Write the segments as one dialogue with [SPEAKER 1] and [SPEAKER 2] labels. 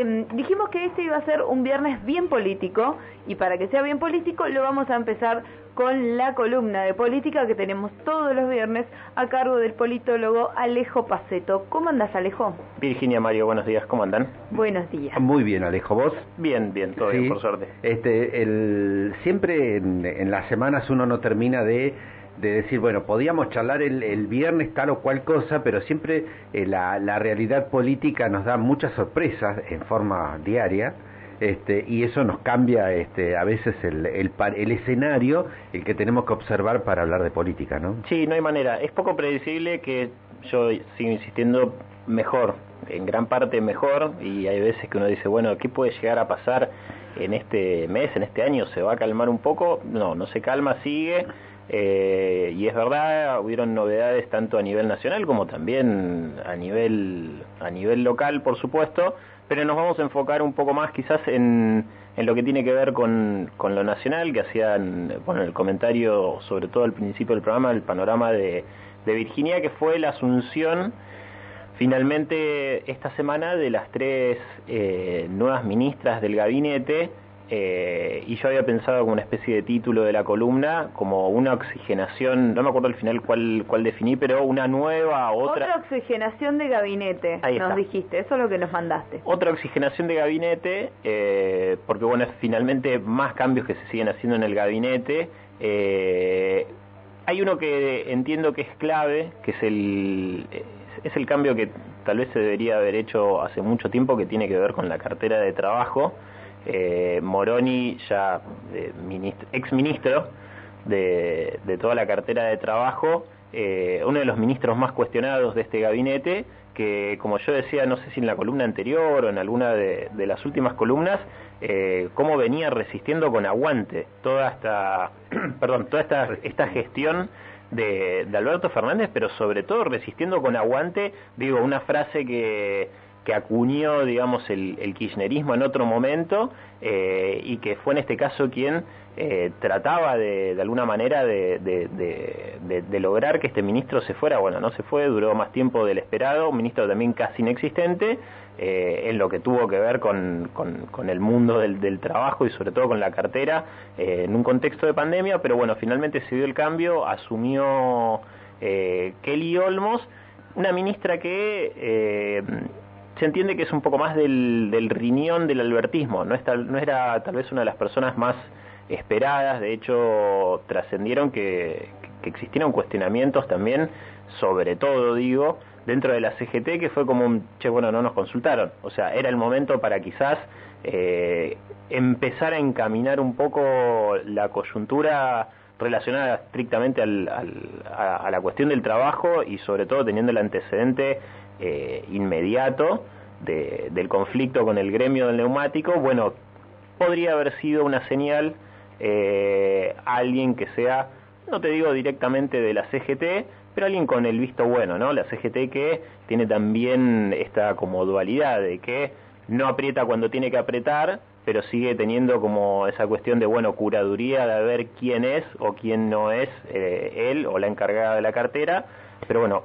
[SPEAKER 1] Eh, dijimos que este iba a ser un viernes bien político y para que sea bien político lo vamos a empezar con la columna de política que tenemos todos los viernes a cargo del politólogo Alejo Paceto. ¿Cómo andas, Alejo?
[SPEAKER 2] Virginia, Mario, buenos días, ¿cómo andan?
[SPEAKER 1] Buenos días.
[SPEAKER 3] Muy bien, Alejo, ¿vos?
[SPEAKER 2] Bien, bien, todo bien, por suerte.
[SPEAKER 3] Este, el, siempre en, las semanas uno no termina de de decir, bueno, podíamos charlar el, viernes tal o cual cosa, pero siempre eh, la, la realidad política nos da muchas sorpresas en forma diaria este, y eso nos cambia este, a veces el, el, el, escenario, el que tenemos que observar para hablar de política, ¿no?
[SPEAKER 2] Sí, no hay manera. Es poco predecible que yo sigo insistiendo mejor, en gran parte mejor, y hay veces que uno dice, bueno, ¿qué puede llegar a pasar en este mes, en este año? ¿Se va a calmar un poco? No, no se calma, sigue. Eh, y es verdad, hubieron novedades tanto a nivel nacional como también a nivel, a nivel local, por supuesto, pero nos vamos a enfocar un poco más quizás en, en lo que tiene que ver con, con lo nacional, que hacían, bueno, el comentario sobre todo al principio del programa, el panorama de, de Virginia, que fue la asunción finalmente esta semana de las tres eh, nuevas ministras del gabinete, eh, y yo había pensado como una especie de título de la columna, como una oxigenación, no me acuerdo al final cuál, cuál definí, pero una nueva, otra...
[SPEAKER 1] Otra oxigenación de gabinete, nos dijiste, eso es lo que nos mandaste.
[SPEAKER 2] Otra oxigenación de gabinete, eh, porque bueno, es finalmente más cambios que se siguen haciendo en el gabinete. Eh, hay uno que entiendo que es clave, que es el, es el cambio que tal vez se debería haber hecho hace mucho tiempo, que tiene que ver con la cartera de trabajo eh, Moroni, ya eh, ex ministro de, toda la cartera de trabajo, eh, uno de los ministros más cuestionados de este gabinete, que como yo decía, no sé si en la columna anterior o en alguna de, las últimas columnas, eh, cómo venía resistiendo con aguante toda esta, perdón, toda esta, esta gestión de, de Alberto Fernández, pero sobre todo resistiendo con aguante, digo, una frase que que acuñó, digamos, el, kirchnerismo en otro momento eh, y que fue en este caso quien eh, trataba de, de, alguna manera de, de, lograr que este ministro se fuera. Bueno, no se fue, duró más tiempo del esperado, un ministro también casi inexistente eh, en lo que tuvo que ver con, con, el mundo del, del, trabajo y sobre todo con la cartera en un contexto de pandemia, pero bueno, finalmente se dio el cambio, asumió Kelly Olmos, una ministra que se entiende que es un poco más del, del riñón del albertismo, no, no era tal vez una de las personas más esperadas, de hecho trascendieron que, que existieron cuestionamientos también, sobre todo digo, dentro de la CGT que fue como un, che, bueno, no nos consultaron, o sea, era el momento para quizás eh, empezar a encaminar un poco la coyuntura relacionada estrictamente al, a, la cuestión del trabajo y sobre todo teniendo el antecedente eh, inmediato del conflicto con el gremio del neumático, bueno, podría haber sido una señal eh, alguien que sea, no te digo directamente de la CGT, pero alguien con el visto bueno, ¿no? La CGT que tiene también esta como dualidad de que no aprieta cuando tiene que apretar, pero sigue teniendo como esa cuestión de, bueno, curaduría de ver quién es o quién no es eh, él o la encargada de la cartera, pero bueno,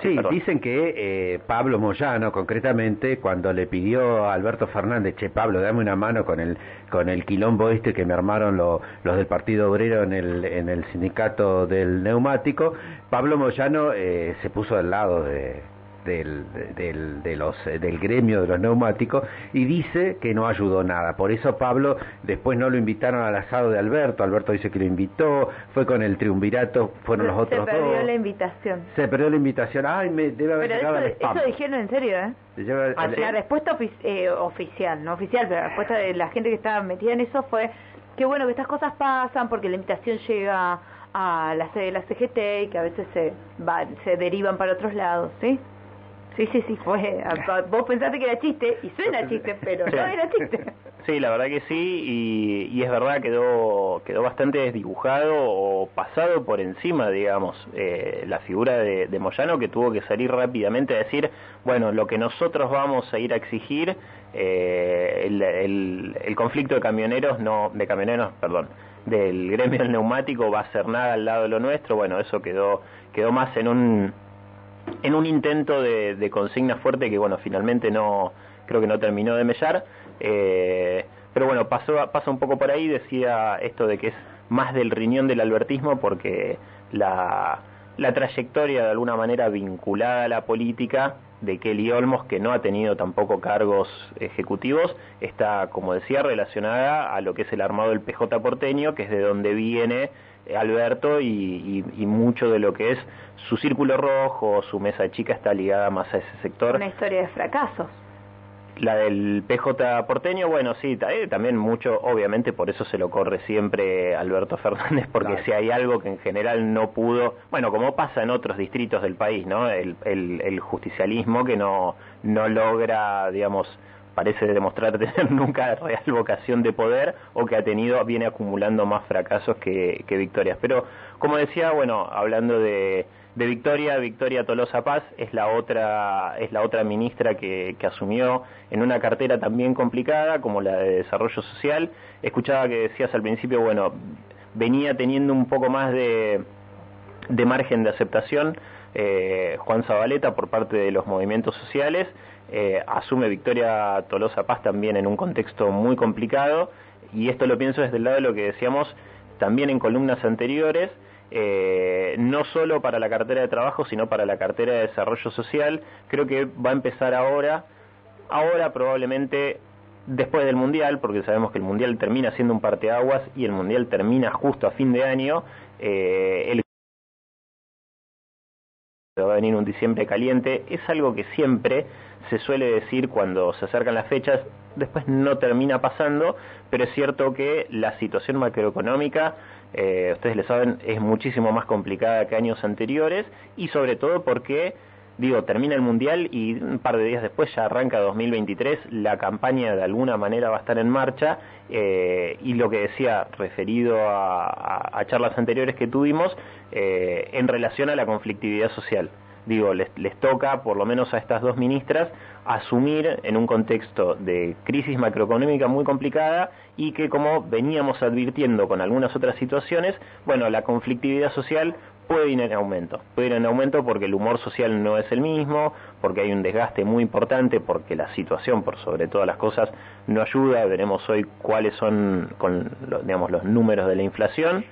[SPEAKER 3] Sí, dicen que eh, Pablo Moyano, concretamente, cuando le pidió a Alberto Fernández, che, Pablo, dame una mano con el, con el quilombo este que me armaron los del Partido Obrero en el, en el sindicato del neumático, Pablo Moyano eh, se puso al lado de, del, del, de los, del gremio de los neumáticos y dice que no ayudó nada. Por eso Pablo después no lo invitaron al asado de Alberto. Alberto dice que lo invitó, fue con el triunvirato, fueron los otros
[SPEAKER 1] dos. Se perdió la invitación.
[SPEAKER 3] Se perdió la invitación. Ay, me debe haber
[SPEAKER 1] llegado
[SPEAKER 3] eso,
[SPEAKER 1] Eso dijeron en serio, ¿eh? la respuesta eh, oficial, no oficial, pero la respuesta de la gente que estaba metida en eso fue que bueno que estas cosas pasan porque la invitación llega a la sede de la CGT y que a veces se, se derivan para otros lados, ¿sí? Sí, sí, sí, fue. Vos pensaste que era chiste, y suena chiste, pero no era chiste.
[SPEAKER 2] Sí, la verdad que sí, y, es verdad, quedó, quedó bastante desdibujado o pasado por encima, digamos, eh, la figura de, Moyano, que tuvo que salir rápidamente a decir, bueno, lo que nosotros vamos a ir a exigir, eh, el, el, conflicto de camioneros, no, de camioneros, perdón, del gremio del neumático va a ser nada al lado de lo nuestro, bueno, eso quedó, quedó más en un en un intento de, consigna fuerte que bueno finalmente no creo que no terminó de mellar. Eh, pero bueno, pasó, pasa un poco por ahí, decía esto de que es más del riñón del albertismo porque la, la trayectoria de alguna manera vinculada a la política de Kelly Olmos, que no ha tenido tampoco cargos ejecutivos, está, como decía, relacionada a lo que es el armado del PJ porteño, que es de donde viene Alberto y, mucho de lo que es su círculo rojo, su mesa chica está ligada más a ese sector.
[SPEAKER 1] Una historia de fracasos.
[SPEAKER 2] La del PJ porteño, bueno, sí, eh, también mucho, obviamente por eso se lo corre siempre Alberto Fernández, porque si hay algo que en general no pudo, bueno, como pasa en otros distritos del país, ¿no? El, el, justicialismo que no, no logra, digamos, parece demostrar tener nunca real vocación de poder o que ha tenido, viene acumulando más fracasos que, que victorias. Pero, como decía, bueno, hablando de de Victoria, Victoria Tolosa Paz es la otra, es la otra ministra que, asumió en una cartera también complicada como la de Desarrollo Social. Escuchaba que decías al principio, bueno, venía teniendo un poco más de, de margen de aceptación eh, Juan Zabaleta por parte de los movimientos sociales. Eh, asume Victoria Tolosa Paz también en un contexto muy complicado y esto lo pienso desde el lado de lo que decíamos también en columnas anteriores eh, no solo para la cartera de trabajo, sino para la cartera de desarrollo social. Creo que va a empezar ahora, ahora probablemente después del Mundial, porque sabemos que el Mundial termina siendo un parteaguas y el Mundial termina justo a fin de año, eh, el va a venir un diciembre caliente, es algo que siempre se suele decir cuando se acercan las fechas, después no termina pasando, pero es cierto que la situación macroeconómica eh, ustedes le saben, es muchísimo más complicada que años anteriores y sobre todo porque, digo, termina el Mundial y un par de días después ya arranca 2023, la campaña de alguna manera va a estar en marcha eh, y lo que decía referido a, charlas anteriores que tuvimos eh, en relación a la conflictividad social digo, les, toca, por lo menos a estas dos ministras, asumir en un contexto de crisis macroeconómica muy complicada y que, como veníamos advirtiendo con algunas otras situaciones, bueno, la conflictividad social puede ir en aumento. Puede ir en aumento porque el humor social no es el mismo, porque hay un desgaste muy importante, porque la situación, por sobre todas las cosas, no ayuda. Veremos hoy cuáles son con, digamos, los números de la inflación.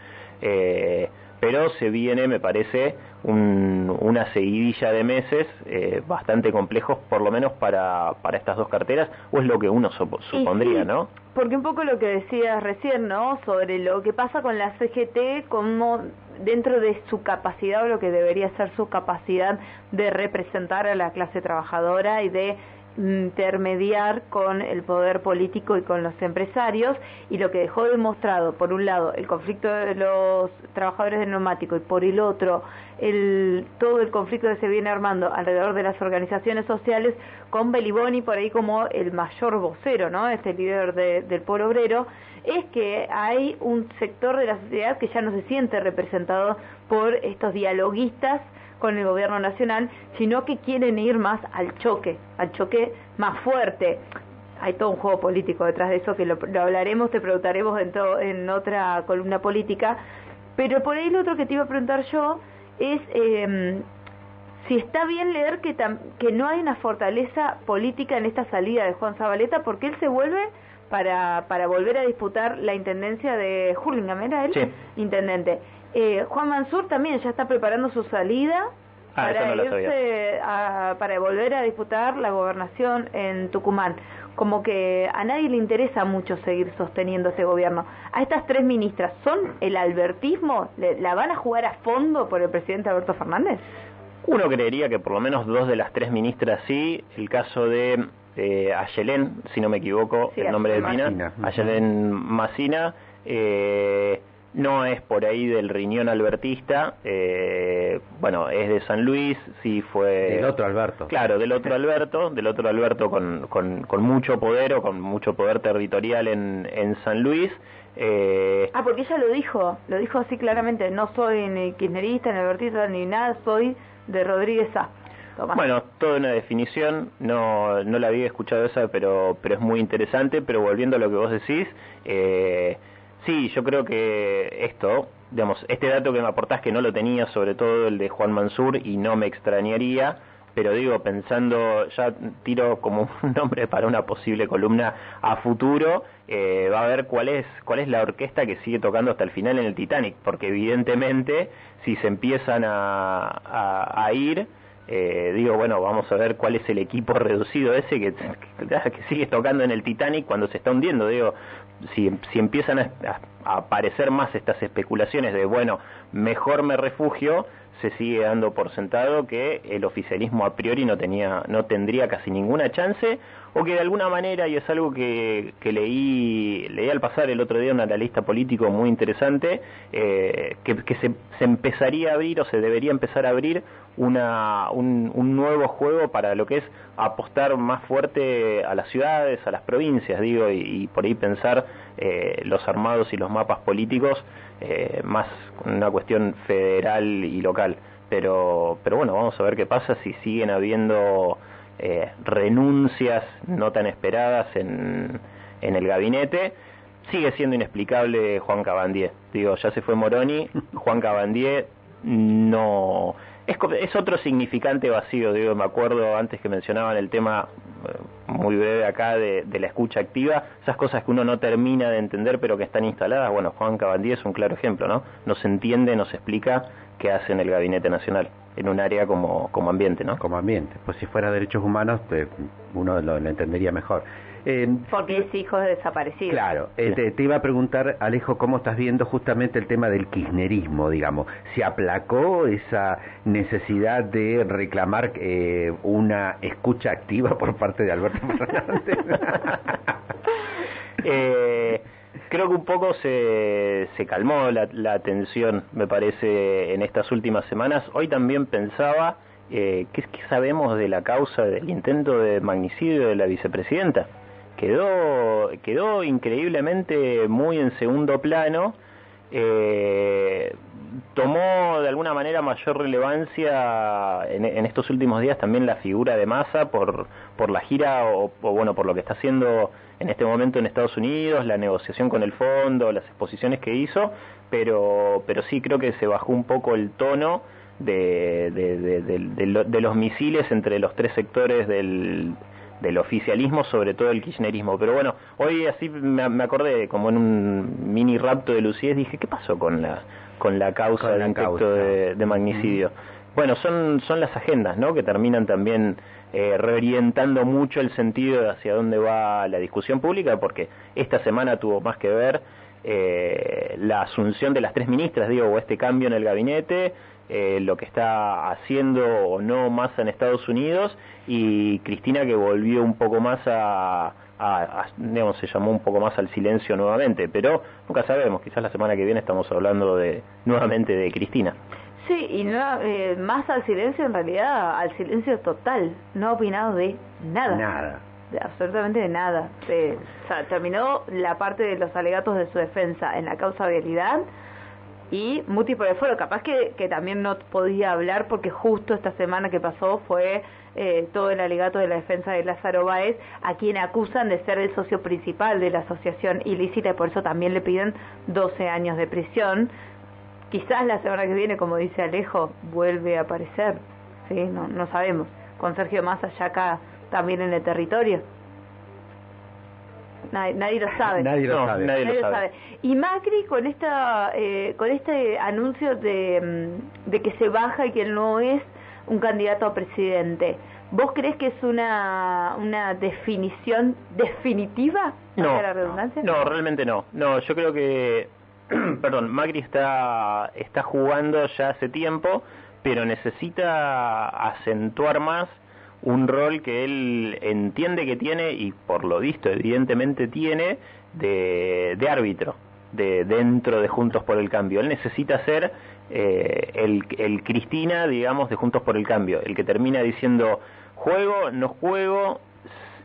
[SPEAKER 2] Eh, pero se viene, me parece, una seguidilla de meses eh, bastante complejos, por lo menos para, para estas dos carteras, o es lo que uno supondría, ¿no?
[SPEAKER 1] Porque un poco lo que decías recién, ¿no? Sobre lo que pasa con la CGT, como dentro de su capacidad o lo que debería ser su capacidad de representar a la clase trabajadora y de intermediar con el poder político y con los empresarios y lo que dejó demostrado por un lado el conflicto de los trabajadores del neumático y por el otro el, todo el conflicto que se viene armando alrededor de las organizaciones sociales con Beliboni por ahí como el mayor vocero, ¿no? Este líder del pueblo obrero, es que hay un sector de la sociedad que ya no se siente representado por estos dialoguistas con el gobierno nacional, sino que quieren ir más al choque, al choque más fuerte. Hay todo un juego político detrás de eso que lo, hablaremos, te preguntaremos en, en otra columna política. Pero por ahí lo otro que te iba a preguntar yo es eh, si está bien leer que, que no hay una fortaleza política en esta salida de Juan Zabaleta porque él se vuelve para, para volver a disputar la intendencia de Hurlingham, ¿era él? Intendente. Eh, Juan Mansur también ya está preparando su salida
[SPEAKER 2] ah, para irse
[SPEAKER 1] para volver a disputar la gobernación en Tucumán. Como que a nadie le interesa mucho seguir sosteniendo ese gobierno. A estas tres ministras, ¿son el albertismo? ¿La van a jugar a fondo por el presidente Alberto Fernández?
[SPEAKER 2] Uno creería que por lo menos dos de las tres ministras sí. El caso de eh, Ayelén, si no me equivoco, el nombre de Tina, Ayelén Macina. Eh, no es por ahí del riñón albertista, eh, bueno, es de San Luis, sí fue...
[SPEAKER 3] Del otro Alberto.
[SPEAKER 2] Claro, del otro Alberto, del otro Alberto con, con, con mucho poder o con mucho poder territorial en, en San Luis.
[SPEAKER 1] Eh... Ah, porque ella lo dijo, lo dijo así claramente, no soy ni kirchnerista, ni albertista, ni nada, soy de Rodríguez A.
[SPEAKER 2] Bueno, toda una definición, no, no la había escuchado esa, pero, pero es muy interesante, pero volviendo a lo que vos decís, eh, Sí, yo creo que esto, digamos, este dato que me aportás que no lo tenía, sobre todo el de Juan Mansur, y no me extrañaría, pero digo, pensando, ya tiro como un nombre para una posible columna a futuro, eh, va a ver cuál es, cuál es la orquesta que sigue tocando hasta el final en el Titanic, porque evidentemente si se empiezan a, a, ir, eh, digo, bueno, vamos a ver cuál es el equipo reducido ese que, que, sigue tocando en el Titanic cuando se está hundiendo. Digo, si, si empiezan a, aparecer más estas especulaciones de, bueno, mejor me refugio, se sigue dando por sentado que el oficialismo a priori no tenía no tendría casi ninguna chance o que de alguna manera y es algo que, que leí leí al pasar el otro día un analista político muy interesante eh, que, que se, se, empezaría a abrir o se debería empezar a abrir una, un, un, nuevo juego para lo que es apostar más fuerte a las ciudades a las provincias digo y, y por ahí pensar eh, los armados y los mapas políticos eh, más una cuestión federal y local. Pero, pero bueno, vamos a ver qué pasa si siguen habiendo eh, renuncias no tan esperadas en, en el gabinete. Sigue siendo inexplicable Juan Cabandier. Digo, ya se fue Moroni, Juan Cabandier no es, otro significante vacío, digo, me acuerdo antes que mencionaban el tema eh, muy breve acá de, la escucha activa, esas cosas que uno no termina de entender pero que están instaladas, bueno, Juan Cabandí es un claro ejemplo, ¿no? No se entiende, no se explica qué hace en el Gabinete Nacional, en un área como, como ambiente, ¿no?
[SPEAKER 3] Como ambiente, pues si fuera derechos humanos, pues, uno lo entendería mejor.
[SPEAKER 1] Porque es hijo de desaparecido.
[SPEAKER 3] Claro, eh, te, iba a preguntar, Alejo, ¿cómo estás viendo justamente el tema del kirchnerismo, digamos? ¿Se aplacó esa necesidad de reclamar eh, una escucha activa por parte de Alberto Fernández?
[SPEAKER 2] eh, creo que un poco se, se calmó la, la tensión, me parece, en estas últimas semanas. Hoy también pensaba... Eh, ¿qué, ¿qué, sabemos de la causa del intento de magnicidio de la vicepresidenta? quedó, quedó increíblemente muy en segundo plano. Eh, tomó de alguna manera mayor relevancia en, estos últimos días también la figura de Massa por, por la gira o, o, bueno por lo que está haciendo en este momento en Estados Unidos, la negociación con el fondo, las exposiciones que hizo, pero, pero sí creo que se bajó un poco el tono de, de, de los misiles entre los tres sectores del, del oficialismo, sobre todo el kirchnerismo. Pero bueno, hoy así me, me acordé, como en un mini rapto de Lucies, dije, ¿qué pasó con la, con la causa del de, de, magnicidio? Bueno, son, son las agendas, ¿no? Que terminan también eh, reorientando mucho el sentido de hacia dónde va la discusión pública, porque esta semana tuvo más que ver eh, la asunción de las tres ministras, digo, o este cambio en el gabinete, eh, lo que está haciendo o no Massa en Estados Unidos y Cristina que volvió un poco más a, a, a, digamos, se llamó un poco más al silencio nuevamente, pero nunca sabemos, quizás la semana que viene estamos hablando de nuevamente de Cristina.
[SPEAKER 1] Sí, y no, eh, más al silencio en realidad, al silencio total, no ha opinado de nada.
[SPEAKER 3] Nada.
[SPEAKER 1] De absolutamente de nada. Eh, o sea, terminó la parte de los alegatos de su defensa en la causa vialidad y Muti por el foro. Capaz que, que también no podía hablar porque justo esta semana que pasó fue eh, todo el alegato de la defensa de Lázaro Báez, a quien acusan de ser el socio principal de la asociación ilícita y por eso también le piden 12 años de prisión. Quizás la semana que viene, como dice Alejo, vuelve a aparecer, ¿sí? No, no sabemos. Con Sergio Massa ya acá también en el territorio. Nadie, nadie, lo sabe.
[SPEAKER 3] Nadie lo,
[SPEAKER 2] no,
[SPEAKER 3] sabe.
[SPEAKER 2] Nadie
[SPEAKER 1] Nadie
[SPEAKER 2] lo
[SPEAKER 1] lo
[SPEAKER 2] sabe.
[SPEAKER 1] sabe. Y Macri con esta eh, con este anuncio de, mm, de que se baja y que no es un candidato a presidente, ¿vos crees que es una una definición definitiva
[SPEAKER 2] no,
[SPEAKER 1] la redundancia?
[SPEAKER 2] No, realmente no. No, yo creo que perdón, Macri está está jugando ya hace tiempo, pero necesita acentuar más un rol que él entiende que tiene y por lo visto evidentemente tiene de, de árbitro de dentro de Juntos por el Cambio. Él necesita ser eh, el, el Cristina, digamos, de Juntos por el Cambio, el que termina diciendo juego, no juego,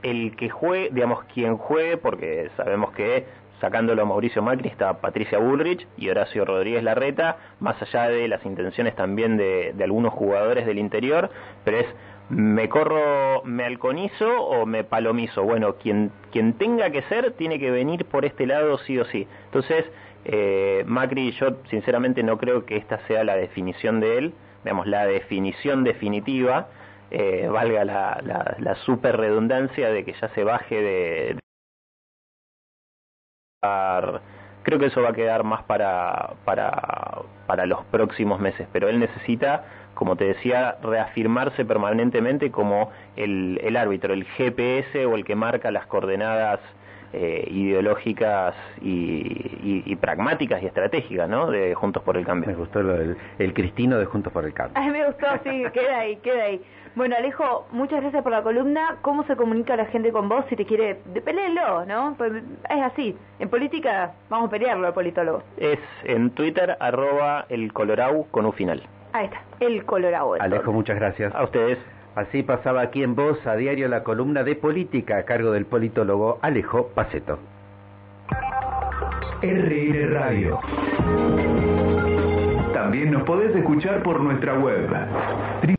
[SPEAKER 2] el que juegue, digamos, quien juegue, porque sabemos que sacándolo a Mauricio Macri está Patricia Bullrich y Horacio Rodríguez Larreta, más allá de las intenciones también de, algunos jugadores del interior, pero es me corro, me alconizo o me palomizo. Bueno, quien, quien tenga que ser tiene que venir por este lado sí o sí. Entonces, eh, Macri, yo sinceramente no creo que esta sea la definición de él, digamos, la definición definitiva. eh, valga la, la, la super redundancia de que ya se baje de, creo que eso va a quedar más para, para, para los próximos meses, pero él necesita, como te decía, reafirmarse permanentemente como el, el árbitro, el GPS o el que marca las coordenadas eh, ideológicas y, y, pragmáticas y estratégicas, ¿no? De Juntos por el Cambio.
[SPEAKER 3] Me gustó el, el cristino de Juntos por el Cambio.
[SPEAKER 1] Ay, me gustó, sí, queda ahí, queda ahí. Bueno, Alejo, muchas gracias por la columna. ¿Cómo se comunica la gente con vos si te quiere? De pelearlo, ¿no? Pues es así. En política vamos a pelearlo al politólogo.
[SPEAKER 2] Es en Twitter, arroba el Colorau con un final.
[SPEAKER 1] Ahí está, el Colorau.
[SPEAKER 3] Alejo, muchas gracias.
[SPEAKER 2] A ustedes.
[SPEAKER 3] Así pasaba aquí en Voz a diario la columna de política a cargo del politólogo Alejo Paceto.
[SPEAKER 4] RR Radio. También nos podés escuchar por nuestra web